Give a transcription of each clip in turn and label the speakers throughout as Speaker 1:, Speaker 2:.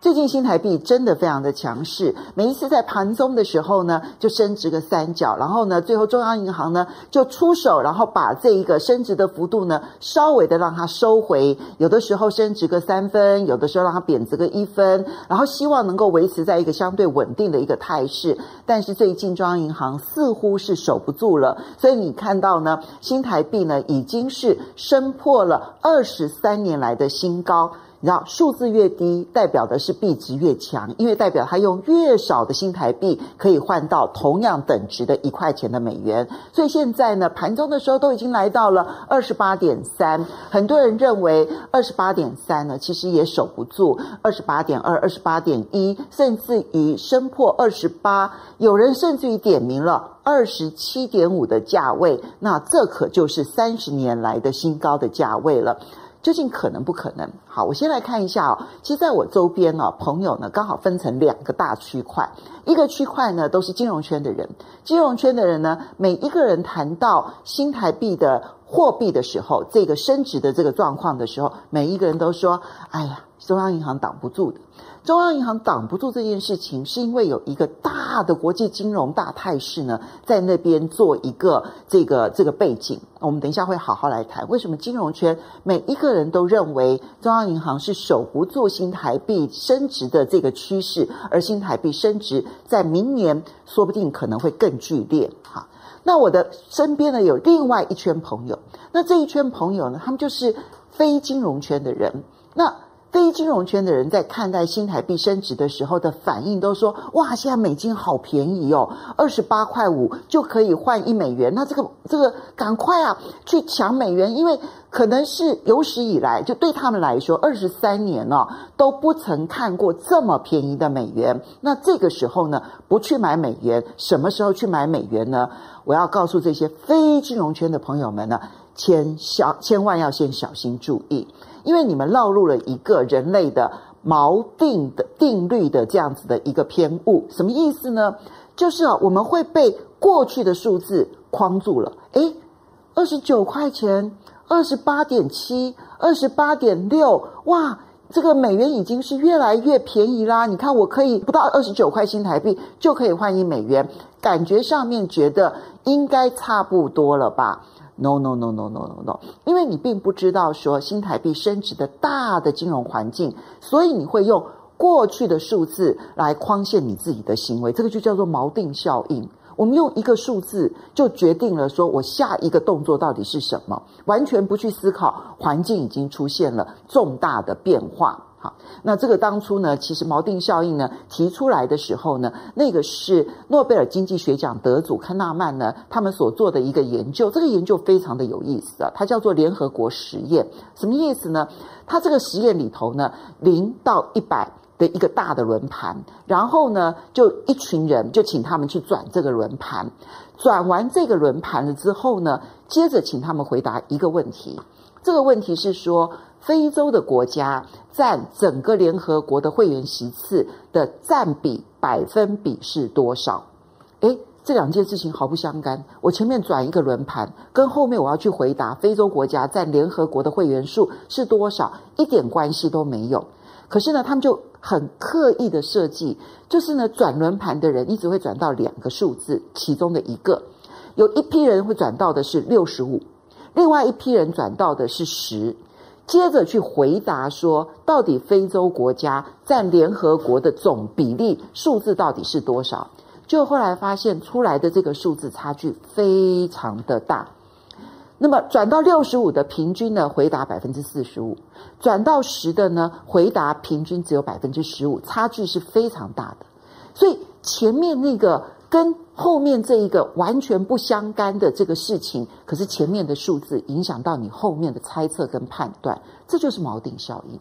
Speaker 1: 最近新台币真的非常的强势，每一次在盘中的时候呢，就升值个三角，然后呢，最后中央银行呢就出手，然后把这一个升值的幅度呢稍微的让它收回，有的时候升值个三分，有的时候让它贬值个一分，然后希望能够维持在一个相对稳定的一个态势。但是最近中央银行似乎是守不住了，所以你看到呢，新台币呢已经是升破了二十三年来的新高。你知道数字越低，代表的是币值越强，因为代表它用越少的新台币可以换到同样等值的一块钱的美元。所以现在呢，盘中的时候都已经来到了二十八点三，很多人认为二十八点三呢，其实也守不住二十八点二、二十八点一，甚至于升破二十八，有人甚至于点名了二十七点五的价位，那这可就是三十年来的新高的价位了。究竟可能不可能？好，我先来看一下哦。其实在我周边呢，朋友呢刚好分成两个大区块，一个区块呢都是金融圈的人，金融圈的人呢，每一个人谈到新台币的货币的时候，这个升值的这个状况的时候，每一个人都说：“哎呀，中央银行挡不住的。”中央银行挡不住这件事情，是因为有一个大的国际金融大态势呢，在那边做一个这个这个背景。我们等一下会好好来谈，为什么金融圈每一个人都认为中央银行是守不住新台币升值的这个趋势，而新台币升值在明年说不定可能会更剧烈。哈，那我的身边呢有另外一圈朋友，那这一圈朋友呢，他们就是非金融圈的人，那。非金融圈的人在看待新台币升值的时候的反应都说：“哇，现在美金好便宜哦，二十八块五就可以换一美元。那这个这个赶快啊，去抢美元，因为可能是有史以来就对他们来说，二十三年哦都不曾看过这么便宜的美元。那这个时候呢，不去买美元，什么时候去买美元呢？我要告诉这些非金融圈的朋友们呢，千小千万要先小心注意。”因为你们落入了一个人类的锚定的定律的这样子的一个偏误，什么意思呢？就是啊，我们会被过去的数字框住了。诶，二十九块钱，二十八点七，二十八点六，哇，这个美元已经是越来越便宜啦！你看，我可以不到二十九块新台币就可以换一美元，感觉上面觉得应该差不多了吧？No no no no no no no，因为你并不知道说新台币升值的大的金融环境，所以你会用过去的数字来框限你自己的行为，这个就叫做锚定效应。我们用一个数字就决定了说我下一个动作到底是什么，完全不去思考环境已经出现了重大的变化。好，那这个当初呢，其实锚定效应呢提出来的时候呢，那个是诺贝尔经济学奖得主康纳曼呢他们所做的一个研究，这个研究非常的有意思啊，它叫做联合国实验，什么意思呢？它这个实验里头呢，零到一百的一个大的轮盘，然后呢，就一群人就请他们去转这个轮盘，转完这个轮盘了之后呢，接着请他们回答一个问题，这个问题是说。非洲的国家占整个联合国的会员席次的占比百分比是多少？诶，这两件事情毫不相干。我前面转一个轮盘，跟后面我要去回答非洲国家占联合国的会员数是多少，一点关系都没有。可是呢，他们就很刻意的设计，就是呢，转轮盘的人一直会转到两个数字其中的一个，有一批人会转到的是六十五，另外一批人转到的是十。接着去回答说，到底非洲国家占联合国的总比例数字到底是多少？就后来发现出来的这个数字差距非常的大。那么转到六十五的平均呢，回答百分之四十五；转到十的呢，回答平均只有百分之十五，差距是非常大的。所以前面那个。跟后面这一个完全不相干的这个事情，可是前面的数字影响到你后面的猜测跟判断，这就是锚定效应。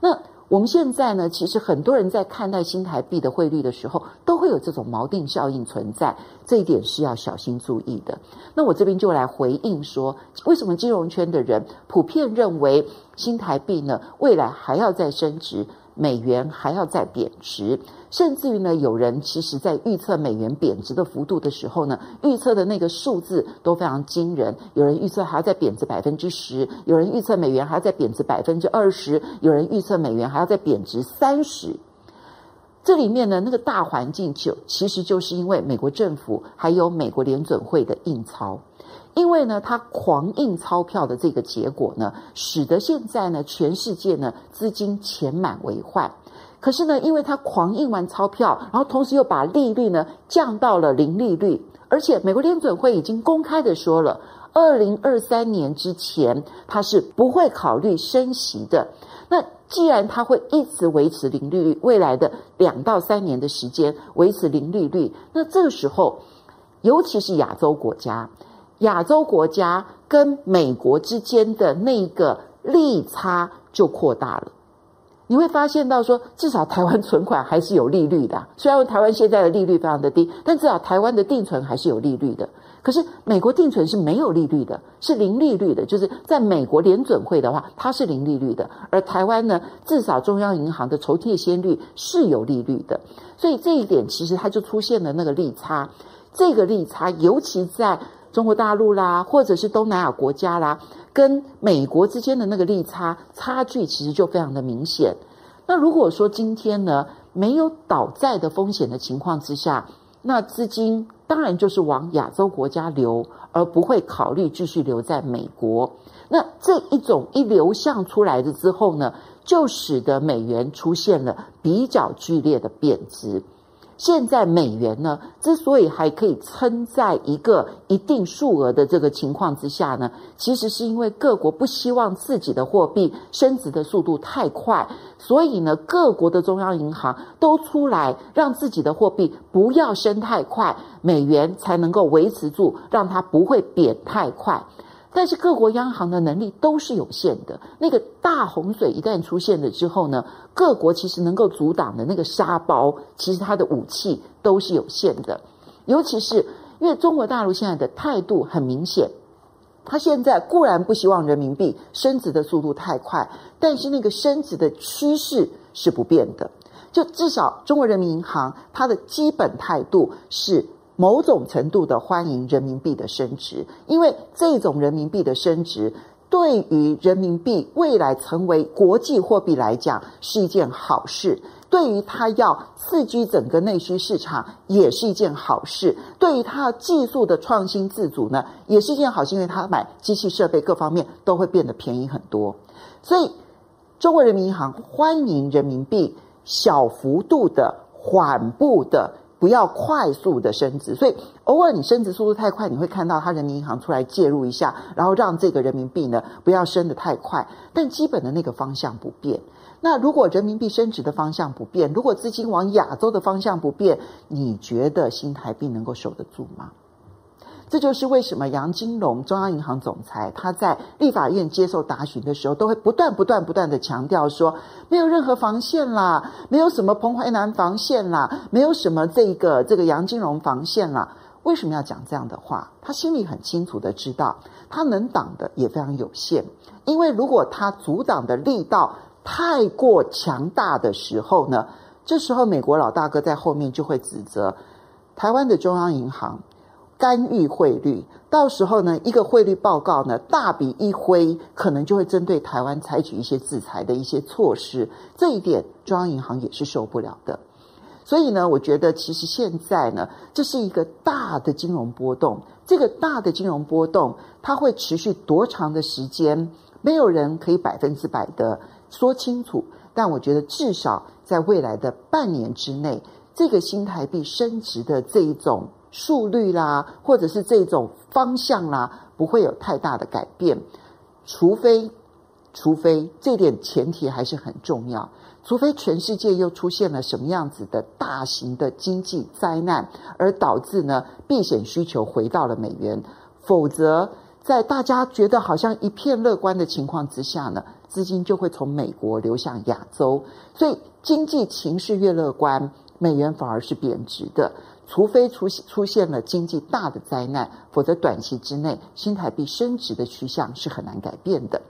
Speaker 1: 那我们现在呢，其实很多人在看待新台币的汇率的时候，都会有这种锚定效应存在，这一点是要小心注意的。那我这边就来回应说，为什么金融圈的人普遍认为新台币呢，未来还要再升值？美元还要再贬值，甚至于呢，有人其实在预测美元贬值的幅度的时候呢，预测的那个数字都非常惊人。有人预测还要再贬值百分之十，有人预测美元还要再贬值百分之二十，有人预测美元还要再贬值三十。这里面呢，那个大环境就其实就是因为美国政府还有美国联准会的印钞。因为呢，它狂印钞票的这个结果呢，使得现在呢，全世界呢资金钱满为患。可是呢，因为它狂印完钞票，然后同时又把利率呢降到了零利率，而且美国联准会已经公开的说了，二零二三年之前它是不会考虑升息的。那既然它会一直维持零利率，未来的两到三年的时间维持零利率，那这个时候，尤其是亚洲国家。亚洲国家跟美国之间的那个利差就扩大了，你会发现到说，至少台湾存款还是有利率的。虽然台湾现在的利率非常的低，但至少台湾的定存还是有利率的。可是美国定存是没有利率的，是零利率的。就是在美国联准会的话，它是零利率的，而台湾呢，至少中央银行的筹贴先率是有利率的。所以这一点其实它就出现了那个利差。这个利差尤其在。中国大陆啦，或者是东南亚国家啦，跟美国之间的那个利差差距，其实就非常的明显。那如果说今天呢，没有倒债的风险的情况之下，那资金当然就是往亚洲国家流，而不会考虑继续留在美国。那这一种一流向出来的之后呢，就使得美元出现了比较剧烈的贬值。现在美元呢，之所以还可以撑在一个一定数额的这个情况之下呢，其实是因为各国不希望自己的货币升值的速度太快，所以呢，各国的中央银行都出来让自己的货币不要升太快，美元才能够维持住，让它不会贬太快。但是各国央行的能力都是有限的，那个大洪水一旦出现了之后呢，各国其实能够阻挡的那个沙包，其实它的武器都是有限的。尤其是因为中国大陆现在的态度很明显，它现在固然不希望人民币升值的速度太快，但是那个升值的趋势是不变的。就至少中国人民银行它的基本态度是。某种程度的欢迎人民币的升值，因为这种人民币的升值对于人民币未来成为国际货币来讲是一件好事，对于它要刺激整个内需市场也是一件好事，对于它技术的创新自主呢也是一件好事，因为它买机器设备各方面都会变得便宜很多，所以中国人民银行欢迎人民币小幅度的缓步的。不要快速的升值，所以偶尔你升值速度太快，你会看到它人民银行出来介入一下，然后让这个人民币呢不要升得太快，但基本的那个方向不变。那如果人民币升值的方向不变，如果资金往亚洲的方向不变，你觉得新台币能够守得住吗？这就是为什么杨金龙中央银行总裁他在立法院接受答询的时候，都会不断不断不断的强调说，没有任何防线啦，没有什么彭淮南防线啦，没有什么这个这个杨金龙防线啦。为什么要讲这样的话？他心里很清楚的知道，他能挡的也非常有限，因为如果他阻挡的力道太过强大的时候呢，这时候美国老大哥在后面就会指责台湾的中央银行。干预汇率，到时候呢，一个汇率报告呢，大笔一挥，可能就会针对台湾采取一些制裁的一些措施。这一点，中央银行也是受不了的。所以呢，我觉得其实现在呢，这是一个大的金融波动。这个大的金融波动，它会持续多长的时间？没有人可以百分之百的说清楚。但我觉得，至少在未来的半年之内，这个新台币升值的这一种。速率啦，或者是这种方向啦，不会有太大的改变，除非，除非这点前提还是很重要，除非全世界又出现了什么样子的大型的经济灾难，而导致呢避险需求回到了美元，否则在大家觉得好像一片乐观的情况之下呢，资金就会从美国流向亚洲，所以经济情势越乐观，美元反而是贬值的。除非出现出现了经济大的灾难，否则短期之内新台币升值的趋向是很难改变的。